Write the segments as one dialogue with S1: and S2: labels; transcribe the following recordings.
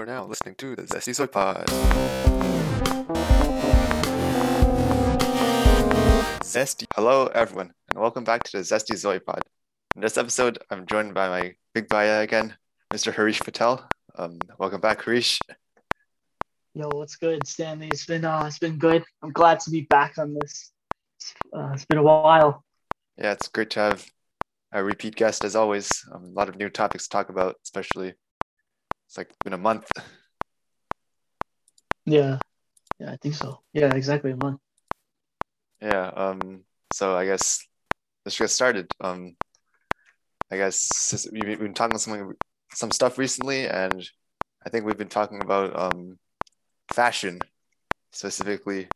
S1: are now listening to the Zesty Soy Pod. Zesty. Hello, everyone, and welcome back to the Zesty Zoe Pod. In this episode, I'm joined by my big bhaiya again, Mr. Harish Patel. Um, welcome back, Harish.
S2: Yo, what's good, Stanley? It's been uh, it's been good. I'm glad to be back on this. Uh, it's been a while.
S1: Yeah, it's great to have a repeat guest as always. Um, a lot of new topics to talk about, especially it's like been a month.
S2: Yeah, yeah, I think so. Yeah, exactly a month.
S1: Yeah. Um. So I guess let's get started. Um. I guess we've been talking some some stuff recently, and I think we've been talking about um fashion, specifically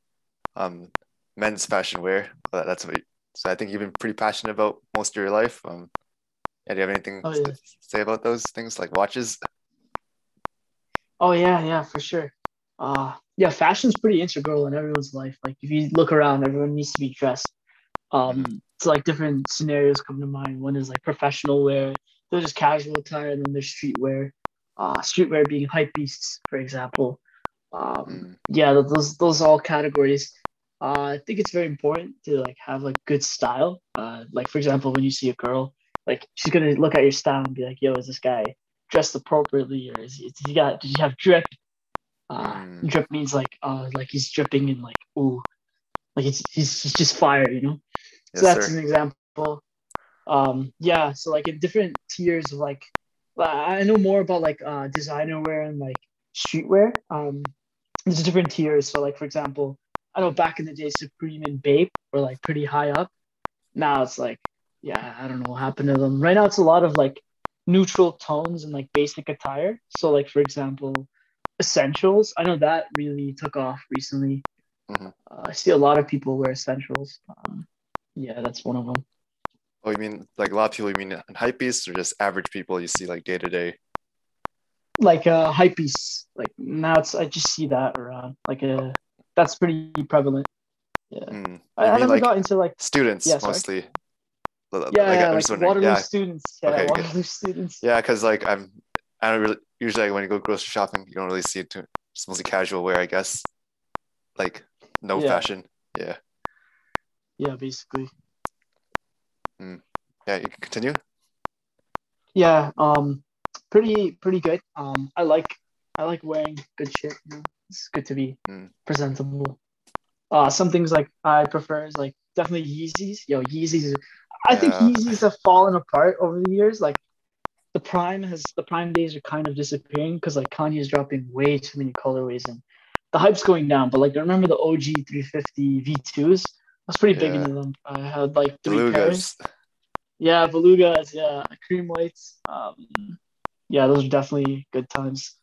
S1: um, men's fashion wear. That's what. So I think you've been pretty passionate about most of your life. Um, yeah, do you have anything oh, yeah. to say about those things like watches?
S2: Oh yeah, yeah, for sure. Uh, yeah, fashion's pretty integral in everyone's life. Like if you look around, everyone needs to be dressed. Um, so like different scenarios come to mind. One is like professional wear. There's just casual attire, and then there's streetwear. Uh, streetwear being hype beasts, for example. Um, mm. Yeah, those those are all categories. Uh, I think it's very important to like have like good style. Uh, like for example, when you see a girl, like she's gonna look at your style and be like, "Yo, is this guy dressed appropriately, or is, is he got? Did he have drip? Uh, mm. Drip means like uh, like he's dripping and like ooh, like it's he's, he's just fire, you know. Yes, so that's sir. an example. Um, yeah, so like in different tiers of like, I know more about like uh, designer wear and like streetwear. Um, there's different tiers. So like for example, I know back in the day, Supreme and Bape were like pretty high up. Now it's like, yeah, I don't know what happened to them. Right now it's a lot of like neutral tones and like basic attire. So like for example, essentials. I know that really took off recently. Mm-hmm. Uh, I see a lot of people wear essentials. Um, yeah, that's one of them.
S1: Oh, you mean like a lot of people? You mean hype beasts or just average people you see like day to day?
S2: like a hype beast. Like now it's I just see that around. Like a that's pretty prevalent. Yeah. Mm. I, I never like got into like
S1: students yeah, mostly.
S2: Yeah, like, like Waterloo yeah. students. Yeah, okay, Waterloo good. students.
S1: Yeah, because like I'm, I don't really usually when you go grocery shopping, you don't really see it. Too, it's mostly casual wear, I guess. Like no yeah. fashion. Yeah.
S2: Yeah, basically.
S1: Mm. Yeah, you can continue.
S2: Yeah. Um pretty pretty good. Um, I like I like wearing good shit. You know? It's good to be mm. presentable. Uh, some things like I prefer is like definitely Yeezys. Yo, Yeezys. I think Yeezys have fallen apart over the years. Like the prime has the prime days are kind of disappearing because like Kanye is dropping way too many colorways and the hype's going down. But like I remember the OG 350 V2s. I was pretty yeah. big into them. I had like three Belugas. pairs. Yeah, belugas. Yeah, cream whites. Um, yeah, those are definitely good times.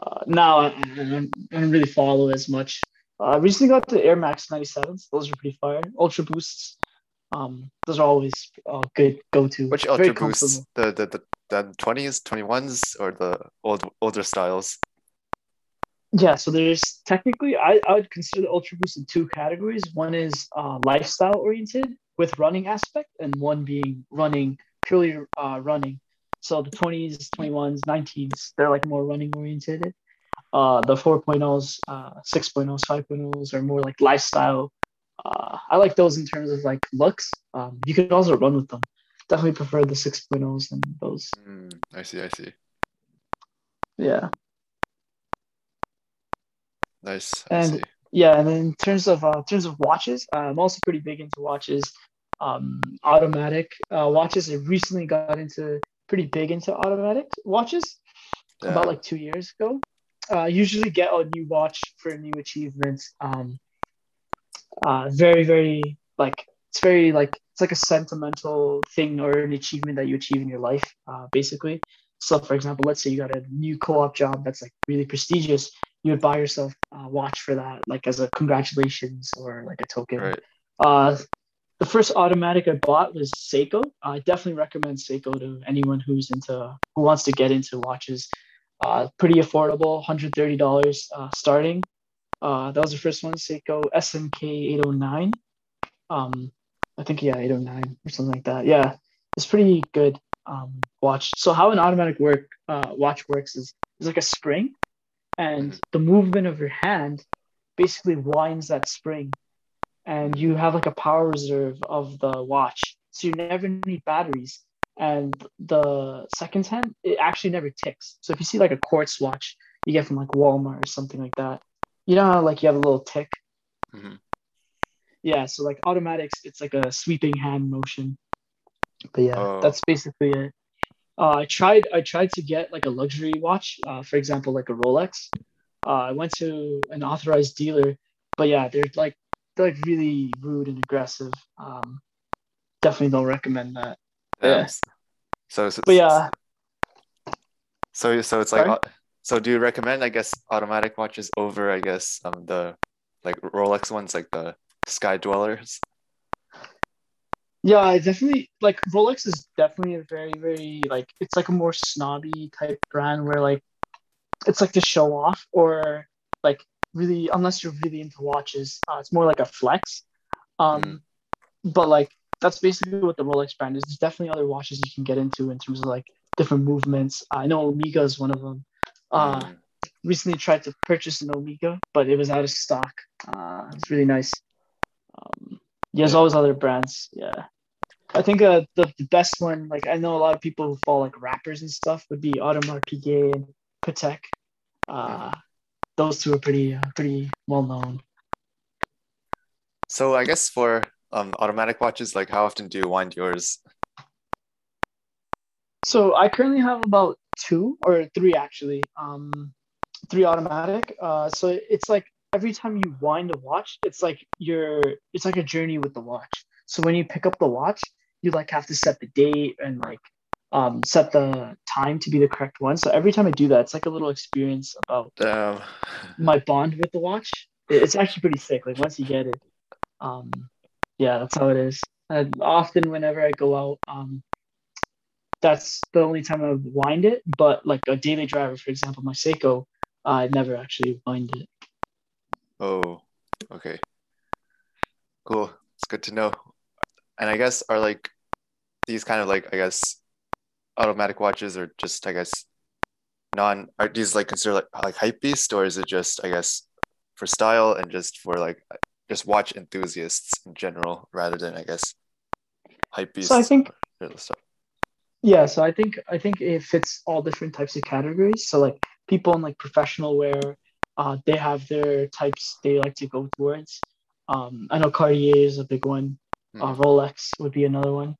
S2: Uh, now I, I, don't really follow as much. Uh, I recently got the Air Max 97s. Those are pretty fire. Ultra Boosts. Um, those are always uh, good go to.
S1: Which Ultra Boosts? The the the the twenties, twenty ones, or the old older styles?
S2: Yeah, so there's technically I, I would consider the Ultra Boost in two categories. One is uh, lifestyle oriented with running aspect, and one being running purely uh, running. So the 20s, 21s, 19s, they're like more running oriented. Uh, the 4.0s, uh, 6.0s, 5.0s are more like lifestyle. Uh, I like those in terms of like looks. Um, you can also run with them. Definitely prefer the 6.0s than those.
S1: Mm, I see, I see.
S2: Yeah.
S1: Nice.
S2: I and see. yeah, and then in terms of uh, in terms of watches, uh, I'm also pretty big into watches. Um, automatic uh, watches. I recently got into pretty big into automatic watches yeah. about like two years ago. Uh, usually get a new watch for new achievements. Um, uh, very, very like it's very like it's like a sentimental thing or an achievement that you achieve in your life, uh, basically. So, for example, let's say you got a new co-op job that's like really prestigious, you would buy yourself a watch for that, like as a congratulations or like a token. Right. Uh, the first automatic I bought was Seiko. I definitely recommend Seiko to anyone who's into who wants to get into watches. Uh, pretty affordable, $130 uh, starting. Uh, that was the first one, Seiko SNK 809. Um, I think yeah, 809 or something like that. Yeah, it's pretty good. um, watch. So how an automatic work uh, watch works is is like a spring, and the movement of your hand basically winds that spring, and you have like a power reserve of the watch, so you never need batteries. And the seconds hand, it actually never ticks. So if you see like a quartz watch you get from like Walmart or something like that, you know how like you have a little tick.
S1: Mhm.
S2: Yeah, so like automatics, it's like a sweeping hand motion. But yeah,
S1: Oh.
S2: that's basically it. Uh, I tried. I tried to get like a luxury watch, uh, for example, like a Rolex. Uh, I went to an authorized dealer, but yeah, they're like they're like really rude and aggressive. Um, definitely don't recommend that.
S1: Damn.
S2: Yeah.
S1: So, so
S2: But yeah,
S1: So so it's like
S2: Sorry?
S1: So do you recommend I guess automatic watches over I guess um the like Rolex ones like the Sky Dwellers?
S2: yeah, I definitely like Rolex is definitely a very very like it's like a more snobby type brand where like it's like to show off or like really unless you're really into watches, uh, it's more like a flex. Um,
S1: Mm.
S2: but like that's basically what the Rolex brand is. There's definitely other watches you can get into in terms of like different movements. I know Omega is one of them. Uh,
S1: Mm.
S2: recently tried to purchase an Omega, but it was out of stock. Uh, it's really nice. Um, yeah, there's always other brands. Yeah, I think uh, the, the best one, like I know a lot of people who follow like rappers and stuff, would be Audemars Piguet and Patek. Uh, those two are pretty uh, pretty well known.
S1: So I guess for um automatic watches like how often do you wind yours?
S2: So I currently have about two or three actually. Um, three automatic. Uh, so it's like every time you wind a watch, it's like you're it's like a journey with the watch. So when you pick up the watch, you like have to set the date and like um set the time to be the correct one. So every time I do that, it's like a little experience about
S1: Damn.
S2: my bond with the watch. It's actually pretty sick. Like once you get it, um, yeah, that's how it is. And often whenever I go out, um, that's the only time I wind it. But like a daily driver, for example, my Seiko, I never actually wind it.
S1: Oh, okay. Cool. It's good to know. And I guess are like these kind of like I guess automatic watches or just I guess non are these like considered like like hype beast or is it just I guess for style and just for like just watch enthusiasts in general rather than I guess hype beast
S2: So I think
S1: stuff.
S2: Yeah, so I think I think it fits all different types of categories. So like people in like professional wear, uh, they have their types they like to go towards. Um, I know Cartier is a big one. Uh, Rolex would be another one.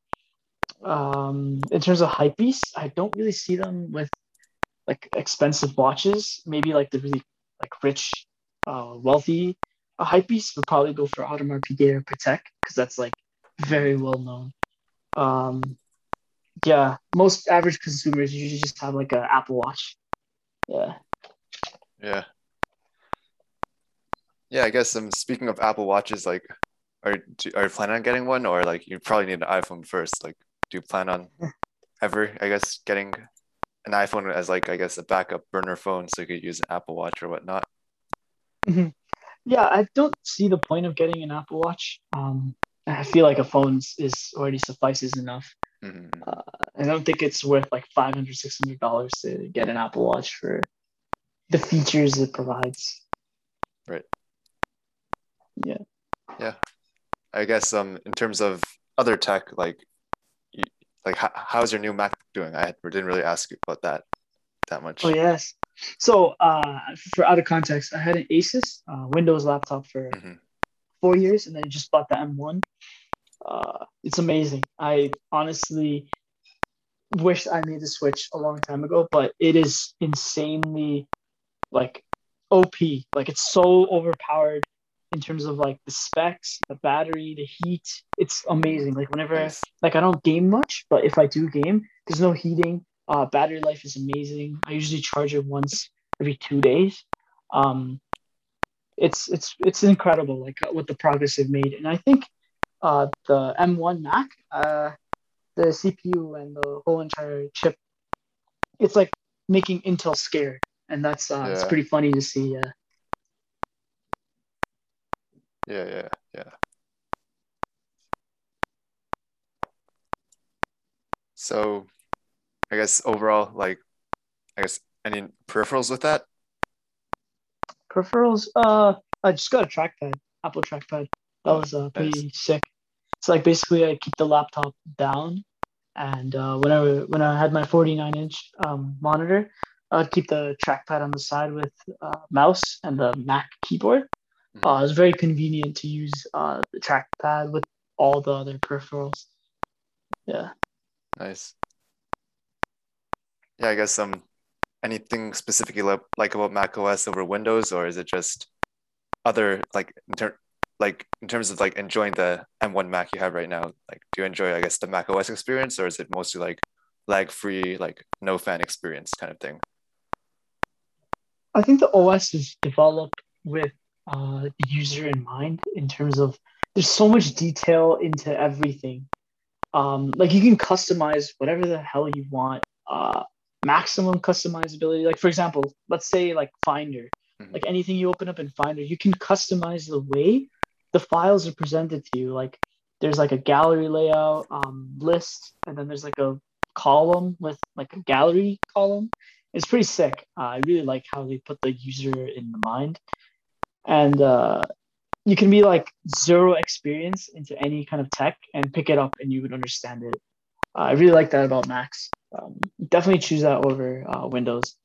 S2: Um, in terms of hype beasts, I don't really see them with like expensive watches. Maybe like the really like rich, uh, wealthy uh, hype beasts would probably go for Audemars Piguet or Patek because that's like very well known. Um, yeah, most average consumers usually just have like an Apple Watch. Yeah.
S1: Yeah. Yeah, I guess um speaking of Apple Watches, like are do, are you planning on getting one or like you probably need an iPhone first? Like do you plan on ever, I guess, getting an iPhone as like I guess a backup burner phone so you could use an Apple Watch or whatnot?
S2: Yeah, I don't see the point of getting an Apple Watch. Um, I feel like a phone is already suffices enough.
S1: Mhm.
S2: I don't think it's worth like 500 dollars to get an Apple Watch for the features it provides.
S1: Right.
S2: Yeah. Yeah.
S1: I guess um in terms of other tech, like you, like how, how's your new Mac doing? I didn't really ask you about that that much.
S2: Oh yes. So uh, for out of context, I had an Asus uh, Windows laptop for
S1: Mhm.
S2: Four years, and then I just bought the M1. Uh, it's amazing. I honestly wish I made the switch a long time ago, but it is insanely like OP. Like it's so overpowered in terms of like the specs, the battery, the heat. It's amazing. Like whenever
S1: Nice.
S2: like I don't game much, but if I do game, there's no heating. Uh, battery life is amazing. I usually charge it once every two days. Um, it's it's it's incredible, like uh, what the progress they've made, and I think uh, the M1 Mac, uh, the CPU and the whole entire chip, it's like making Intel scared, and that's uh, it's pretty funny to see. Yeah.
S1: Yeah, yeah, yeah. So I guess overall, like, I guess any peripherals with that?
S2: Peripherals. Uh, I just got a trackpad, Apple trackpad. That was uh, pretty
S1: Nice.
S2: sick. It's like basically I keep the laptop down, and uh, when I when I had my 49 inch um, monitor, I'd keep the trackpad on the side with uh, mouse and the Mac keyboard.
S1: Mhm.
S2: Uh, it was very convenient to use uh, the trackpad with all the other peripherals. Yeah.
S1: Nice. Yeah, I guess um, anything specifically li- like about Mac OS over Windows, or is it just other like in ter- like in terms of like enjoying the M1 Mac you have right now? Like, do you enjoy I guess the Mac OS experience, or is it mostly like lag free, like no fan experience kind of thing?
S2: I think the OS is developed with uh, the user in mind in terms of there's so much detail into everything. Um, like you can customize whatever the hell you want. Uh, maximum customizability. Like for example, let's say like Finder,
S1: Mhm.
S2: like anything you open up in Finder, you can customize the way the files are presented to you. Like there's like a gallery layout, um, list, and then there's like a column with like a gallery column it's pretty sick. Uh, I really like how they put the user in the mind, and uh, you can be like zero experience into any kind of tech and pick it up, and you would understand it. Uh, I really like that about Macs. Um, definitely choose that over uh, Windows.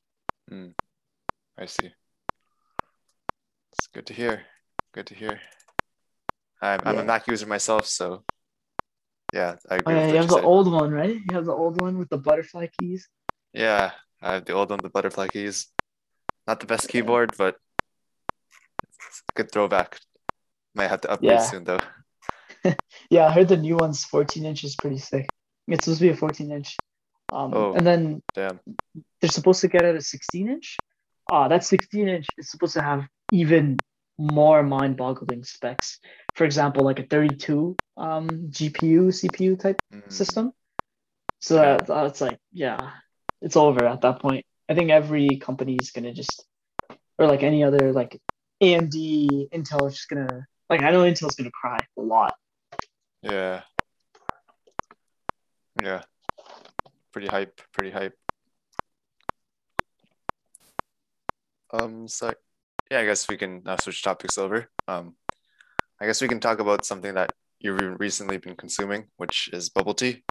S1: I see. It's good to hear. Good to hear. I'm, I'm a Mac user myself, so yeah, I
S2: Oh
S1: agree
S2: yeah,
S1: with
S2: you have
S1: you
S2: the
S1: said.
S2: old one, right? You have the old one with the butterfly keys.
S1: Yeah, I have the old one, with the butterfly keys. Not the best
S2: Yeah.
S1: keyboard, but it's a good throwback. Might have to upgrade
S2: Yeah.
S1: soon though.
S2: Yeah, I heard the new one's 14 inches, pretty sick. It's supposed to be a 14 inch. Um,
S1: Oh.
S2: and then
S1: Damn.
S2: they're supposed to get at a 16 inch. Uh, that 16 inch is supposed to have even more mind boggling specs. For example, like a 32 um, GPU, CPU type
S1: Mm,
S2: system. So that, that's like, yeah, it's over at that point. I think every company is going to just, or like any other, like AMD, Intel is just going to, like, I know Intel's going to cry a lot.
S1: Yeah. Yeah. Pretty hype. Pretty hype. Um. So yeah, I guess we can now switch topics over. Um, I guess we can talk about something that you've recently been consuming, which is bubble tea.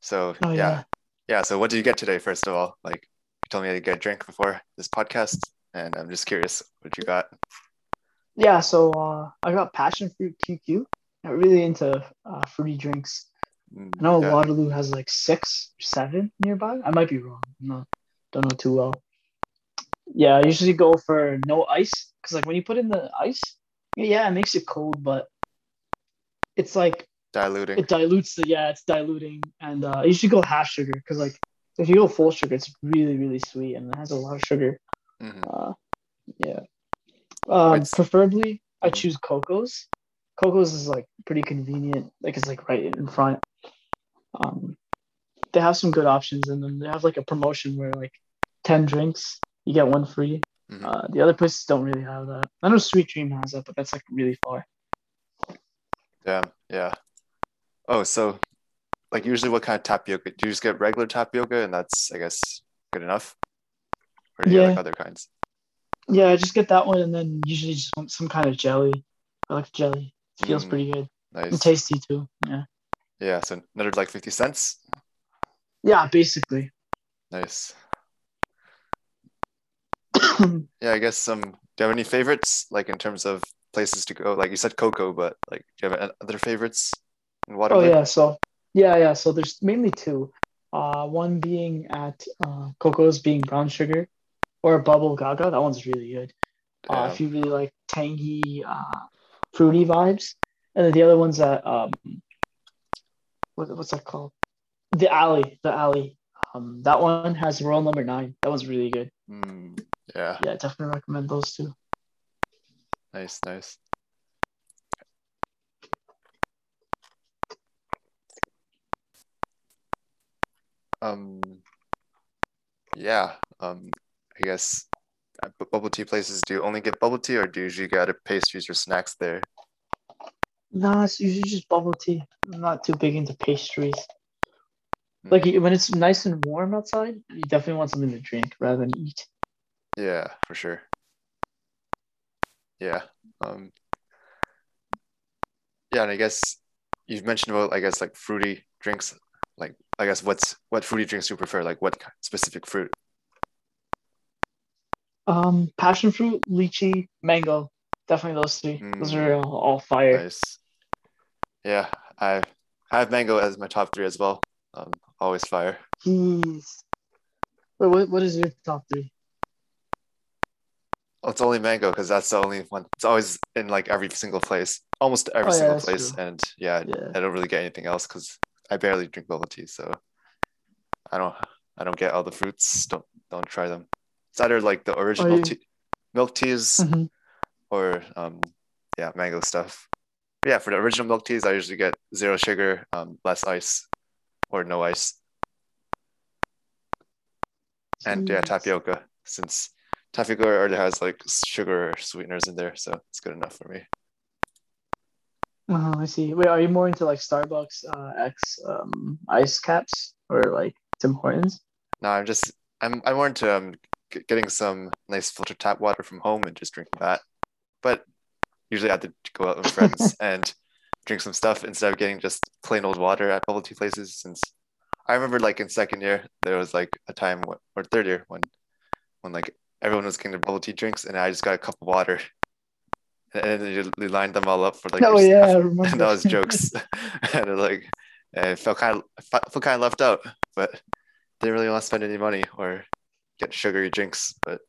S1: So
S2: Oh,
S1: yeah.
S2: yeah.
S1: yeah. So what did you get today? First of all, like you told me to get a drink before this podcast, and I'm just curious what you got.
S2: Yeah, so uh, I got passion fruit QQ. I'm really into uh, fruity drinks.
S1: Mm,
S2: I know
S1: yeah.
S2: Waterloo has like six, seven nearby. I might be wrong. I'm not, don't know too well. Yeah, I usually go for no ice because like when you put in the ice, yeah, it makes it cold, but it's like
S1: diluting.
S2: it dilutes the yeah, it's diluting, and uh, I usually go half sugar because like if you go full sugar, it's really really sweet and it has a lot of sugar.
S1: Mhm.
S2: Uh, yeah. Um, preferably, I
S1: Mhm.
S2: choose Coco's. Coco's is like pretty convenient. Like it's like right in front. Um, they have some good options, and then they have like a promotion where like ten drinks you get one free.
S1: Mhm.
S2: Uh, the other places don't really have that. I know Sweet Dream has that, but that's like really far.
S1: Damn, yeah. Oh, so like usually what kind of tapioca? Do you just get regular tapioca and that's I guess good enough? Or do you get like
S2: Yeah.
S1: other kinds?
S2: Yeah, I just get that one, and then usually just want some kind of jelly. I like jelly. It feels
S1: Mm,
S2: pretty good
S1: Nice.
S2: and tasty too. Yeah.
S1: Yeah, so another like 50 cents.
S2: Yeah, basically.
S1: Nice. Yeah, I guess some do you have any favorites like in terms of places to go? Like you said Coco, but like do you have other favorites in
S2: Oh yeah, so yeah, yeah. So there's mainly two. Uh, one being at uh, Coco's being brown sugar, or Bubble Gaga. That one's really good. Uh, if you really like tangy, uh, fruity vibes, and then the other one's at um, what, what's that called? The Alley. The Alley. Um, that one has Royal number nine. That one's really good.
S1: Mm, yeah,
S2: Yeah, definitely recommend those two.
S1: nice, nice. Um, yeah. Um, I guess bubble tea places. Do you only get bubble tea, or do you usually get other pastries or snacks there?
S2: No, it's usually just bubble tea. I'm not too big into pastries. Like when it's nice and warm outside, you definitely want something to drink rather than eat.
S1: Yeah, for sure. Yeah. Um, yeah, and I guess you've mentioned about I guess like fruity drinks. Like I guess what's what fruity drinks do you prefer? Like what specific fruit?
S2: Um, passion fruit, lychee, mango. Definitely those three. Those are
S1: Mm,
S2: all, all fire.
S1: nice. Yeah, I I have mango as my top three as well. Um, always fire.
S2: Jeez. Wait, what, what is your top three?
S1: Oh, it's only mango because that's the only one. It's always in like every single place, almost every
S2: Oh, yeah,
S1: single place.
S2: true.
S1: And yeah,
S2: Yeah.
S1: I don't really get anything else because I barely drink bubble tea, so I don't I don't get all the fruits. Don't don't try them. It's either like the original
S2: you-
S1: tea, milk teas
S2: Mhm.
S1: or um yeah mango stuff. Yeah, for the original milk teas, I usually get zero sugar, um, less ice, or no ice, and yeah tapioca since tapioca already has like sugar sweeteners in there, so it's good enough for me.
S2: Uh-huh, I see. Wait, are you more into like Starbucks uh, X um, ice caps or like Tim Hortons?
S1: No, I'm just I'm I'm more into um getting some nice filtered tap water from home and just drinking that. But usually I had to go out with friends and drink some stuff instead of getting just plain old water at bubble tea places. Since I remember like in second year there was like a time or third year when when like everyone was getting their bubble tea drinks and I just got a cup of water. And then you, lined them all up for like
S2: oh yeah, I remember.
S1: and that was jokes. and it like it felt kind of I felt kind of left out, but didn't really want to spend any money or get sugary drinks. But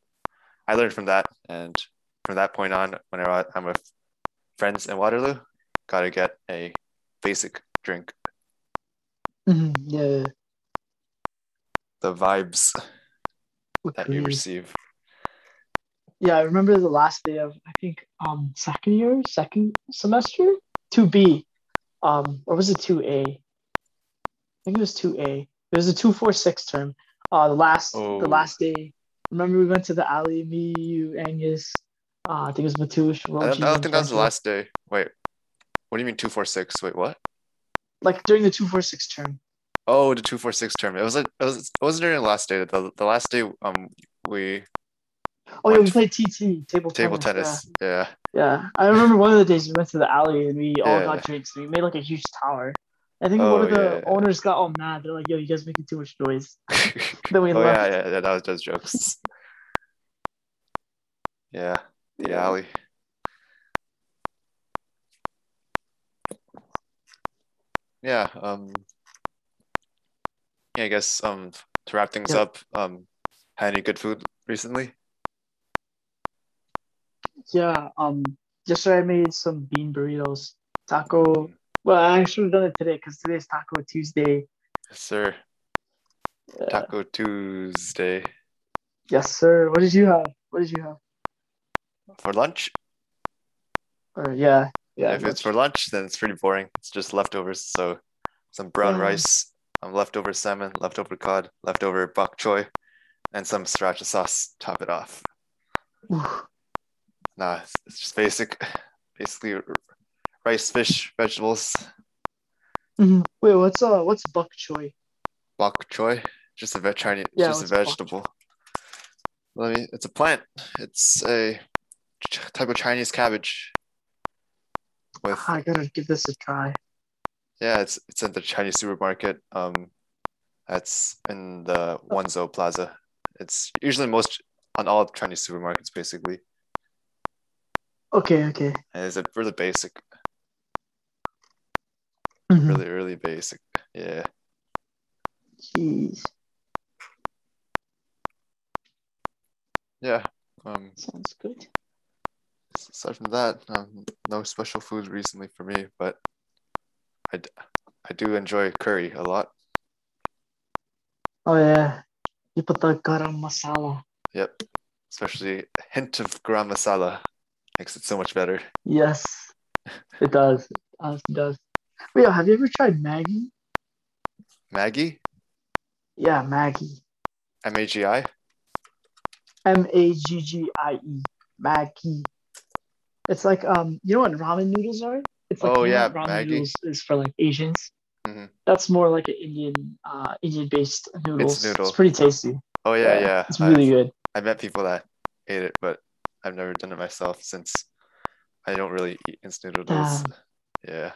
S1: I learned from that, and from that point on, whenever I'm with friends in Waterloo, gotta get a basic drink.
S2: Mhm, yeah, yeah.
S1: The vibes that you receive.
S2: Yeah, I remember the last day of I think um second year, second semester, two B, um, or was it two A? I think it was two A. It was a two four six term. Uh, the last
S1: Oh.
S2: the last day. Remember we went to the alley, me, you, Angus. Uh, I think it was Matush.
S1: I don't, I don't think that was the last day. Wait, what do you mean two four six? Wait, what?
S2: Like during the two four six term.
S1: Oh, the two four six term. It was like it was it wasn't during the last day. The the last day um we
S2: Oh yeah, we played TT table
S1: table
S2: tennis.
S1: tennis. Yeah.
S2: Yeah. yeah, I remember one of the days we went to the alley and we all
S1: Yeah.
S2: got drinks. And We made like a huge tower. I think
S1: Oh,
S2: one of the
S1: yeah,
S2: owners got all mad. They're like, "Yo, you guys making too much noise." Then we
S1: oh
S2: left.
S1: yeah, yeah, yeah, that was just jokes. Yeah, the
S2: Yeah.
S1: alley. Yeah, um yeah, I guess um to wrap things
S2: Yeah.
S1: up, um had any good food recently?
S2: Yeah, um, yesterday I made some bean burritos, taco. Well, I should have done it today because today's Taco Tuesday.
S1: Yes, sir.
S2: Uh,
S1: Taco Tuesday.
S2: yes, sir. What did you have? What did you have?
S1: For lunch?
S2: Or yeah, yeah.
S1: if it's for lunch, then it's pretty boring. It's just leftovers. So some brown
S2: Yeah.
S1: rice, um, leftover salmon, leftover cod, leftover bok choy, and some sriracha sauce. Top it off. Nah, it's, it's just basic, basically rice, fish, vegetables,
S2: Mhm. Wait, what's uh, what's bok choy?
S1: bok choy. Just a veg Chinese,
S2: Yeah,
S1: just a vegetable. Let me. It's a plant. It's a type of Chinese cabbage. With
S2: I gotta give this a try.
S1: Yeah, it's it's in the Chinese supermarket. Um, that's in the Wanzhou Plaza. It's usually most on all Chinese supermarkets, basically.
S2: Okay, okay.
S1: And it's a really basic,
S2: Mhm.
S1: really really basic. Yeah.
S2: Jeez,
S1: Yeah. Um,
S2: sounds good.
S1: Aside from that, um, no special food recently for me, but I, d- I do enjoy curry a lot.
S2: Oh yeah, you put the garam masala.
S1: Yep. Especially a hint of garam masala makes it so much better.
S2: Yes, it does. It honestly does. Wait, have you ever tried Maggie?
S1: Maggie,
S2: Yeah, Maggie.
S1: M A G I.
S2: M A G G I E. Maggie. It's like um, you know what ramen noodles are? It's like
S1: Oh, yeah,
S2: ramen noodles is for like Asians.
S1: Mhm.
S2: That's more like an Indian, uh, Indian-based noodles. It's,
S1: noodle.
S2: pretty tasty.
S1: Oh yeah, yeah.
S2: It's really good.
S1: I, met people that ate it, but I've never done it myself since I don't really eat instant noodles.
S2: Damn.
S1: Yeah.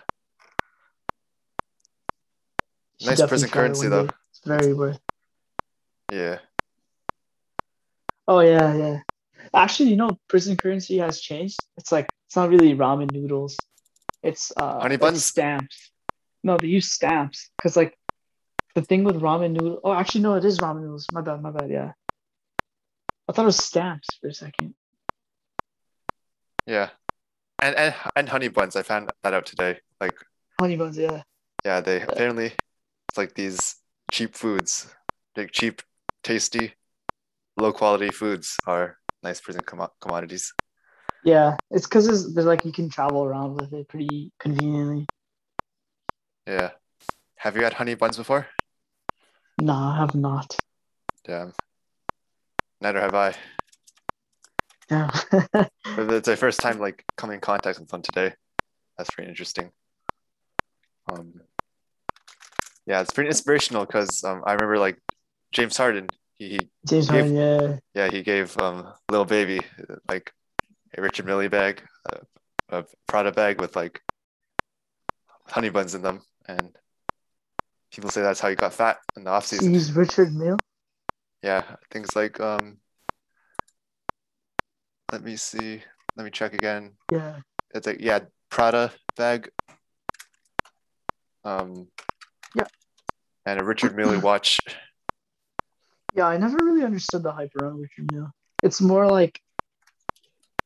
S1: Nice prison currency, though.
S2: It's very worth.
S1: Yeah.
S2: Oh yeah, yeah. Actually, you know, prison currency has changed. It's like it's not really ramen noodles. It's uh
S1: Honey buns?
S2: stamps. No, they use stamps because like the thing with ramen noodle. Oh, actually, no, it is ramen noodles. My bad, my bad. Yeah, I thought it was stamps for a second.
S1: Yeah. And and and honey buns. I found that out today. Like,
S2: Honey buns, yeah.
S1: yeah, they apparently it's like these cheap foods, like cheap, tasty, low quality foods are nice prison commo- commodities.
S2: Yeah, it's because they're like you can travel around with it pretty conveniently.
S1: Yeah. Have you had honey buns before?
S2: No, I have not.
S1: Damn. Neither have I.
S2: Yeah.
S1: It's my first time like coming in contact with one today. That's pretty interesting. Um, yeah, it's pretty inspirational because um, I remember like James Harden. He, he
S2: James
S1: Give-
S2: Harden, yeah.
S1: yeah he gave um Lil Baby like a Richard Mille bag, a, a Prada bag with like honey buns in them, and people say that's how he got fat in the off season.
S2: He's Richard Mille.
S1: Yeah, things like um. Let me see. Let me check again.
S2: Yeah.
S1: It's like yeah, Prada bag. Um.
S2: Yeah.
S1: And a Richard Mille watch.
S2: Yeah, I never really understood the hype around Richard Mille. It's more like,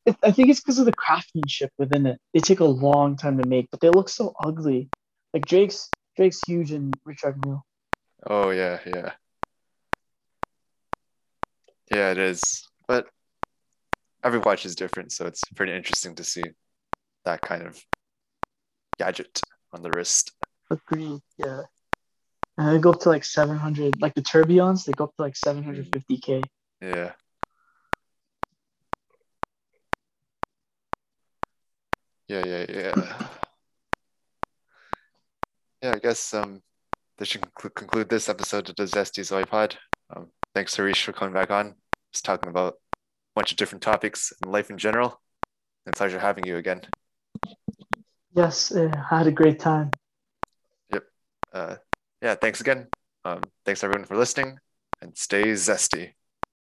S2: it, I think it's because of the craftsmanship within it. They take a long time to make, but they look so ugly. Like Drake's, Drake's huge in Richard Mille.
S1: Oh yeah, yeah. Yeah, it is. But every watch is different, so it's pretty interesting to see that kind of gadget on the wrist.
S2: Agreed. Yeah. And they go up to like 700, like the Tourbillons, they go up to like 750k.
S1: Yeah. Yeah, yeah, yeah. Yeah, I guess um this should conclu- conclude this episode of the Zesty Zoe Pod. Um, thanks Harish for coming back on. Just talking about a bunch of different topics and life in general. And pleasure having you again.
S2: Yes, uh, I had a great time. Yep.
S1: Uh, yeah, thanks again. Um, thanks everyone for listening and stay zesty.